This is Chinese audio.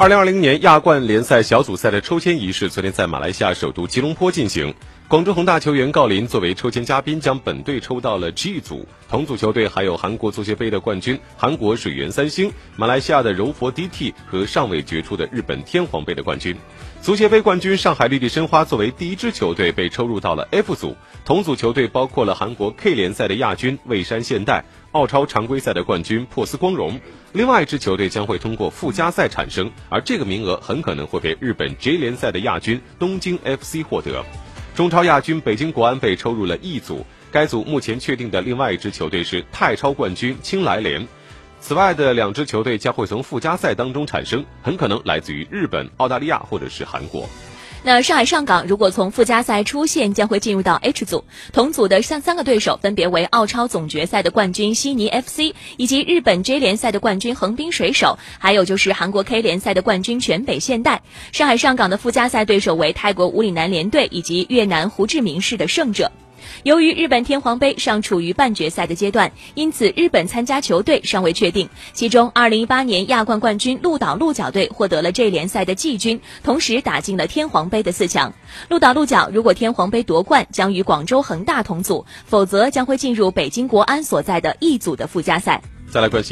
二零二零年亚冠联赛小组赛的抽签仪式昨天在马来西亚首都吉隆坡进行。广州恒大球员郜林作为抽签嘉宾，将本队抽到了 G 组。同组球队还有韩国足协杯的冠军韩国水原三星、马来西亚的柔佛 DT 和尚未决出的日本天皇杯的冠军。足协杯冠军上海绿地申花作为第一支球队被抽入到了 F 组。同组球队包括了韩国 K 联赛的亚军蔚山现代、澳超常规赛的冠军珀斯光荣。另外一支球队将会通过附加赛产生，而这个名额很可能会被日本 J 联赛的亚军东京 FC 获得。中超亚军北京国安被抽入了 E 组，该组目前确定的另外一支球队是泰超冠军青莱联。此外的两支球队将会从附加赛当中产生，很可能来自于日本、澳大利亚或者是韩国。那上海上港如果从附加赛出线，将会进入到 H 组，同组的三三个对手分别为澳超总决赛的冠军悉尼 FC，以及日本 J 联赛的冠军横滨水手，还有就是韩国 K 联赛的冠军全北现代。上海上港的附加赛对手为泰国武里南联队以及越南胡志明市的胜者。由于日本天皇杯尚处于半决赛的阶段，因此日本参加球队尚未确定。其中，2018年亚冠冠军鹿岛鹿角队获得了这联赛的季军，同时打进了天皇杯的四强。鹿岛鹿角如果天皇杯夺冠，将与广州恒大同组；否则将会进入北京国安所在的 E 组的附加赛。再来关心。